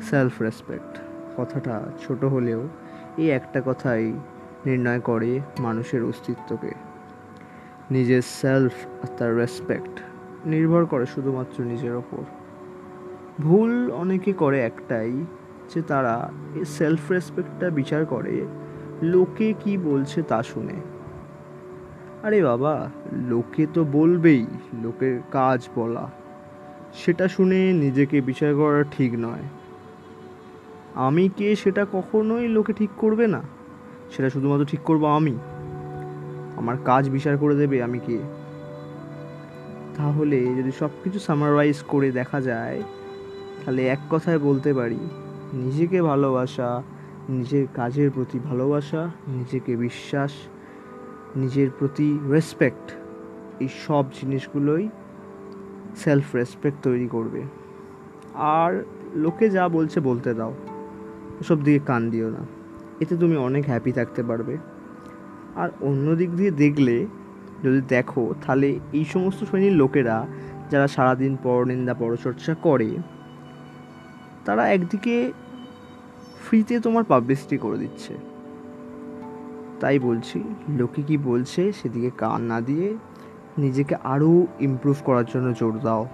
Self respect কথাটা ছোট হলেও এই একটা কথাই নির্ণয় করে মানুষের অস্তিত্বকে। নিজের সেলফ আর তার রেসপেক্ট নির্ভর করে শুধুমাত্র নিজের ওপর। ভুল অনেকে করে একটাই যে তারা এই সেলফ রেসপেক্টটা বিচার করে লোকে কি বলছে তা শুনে। আরে বাবা, লোকে তো বলবেই লোকের কাজ বলা। সেটা শুনে নিজেকে বিচার করা ঠিক নয়। আমি কে সেটা কখনোই লোকে ঠিক করবে না? সেটা শুধুমাত্র ঠিক করব আমি। আমার কাজ বিচার করে দেবে আমি কে? তাহলে যদি সব কিছু সামারাইজ করে দেখা যায়, তাহলে এক কথায় বলতে পারি, নিজেকে ভালোবাসা, নিজের কাজের প্রতি ভালোবাসা, নিজেকে বিশ্বাস, নিজের প্রতি রেসপেক্ট এই সব জিনিসগুলোই সেলফ রেসপেক্ট তৈরি করবে। আর লোকে যা বলছে বলতে দাও। ওসব দিকে কান দিও না। এতে তুমি অনেক হ্যাপি থাকতে পারবে। আর অন্য দিক দিয়ে দেখলে, যদি দেখো, তাহলে এই সমস্ত শ্রেণির লোকেরা যারা সারাদিন পরনিন্দা, পরচর্চা করে, তারা একদিকে ফ্রিতে তোমার পাবলিসিটি করে দিচ্ছে। তাই বলছি, লোকে কি বলছে সেদিকে কান না দিয়ে নিজেকে আরও ইমপ্রুভ করার জন্য জোর দাও।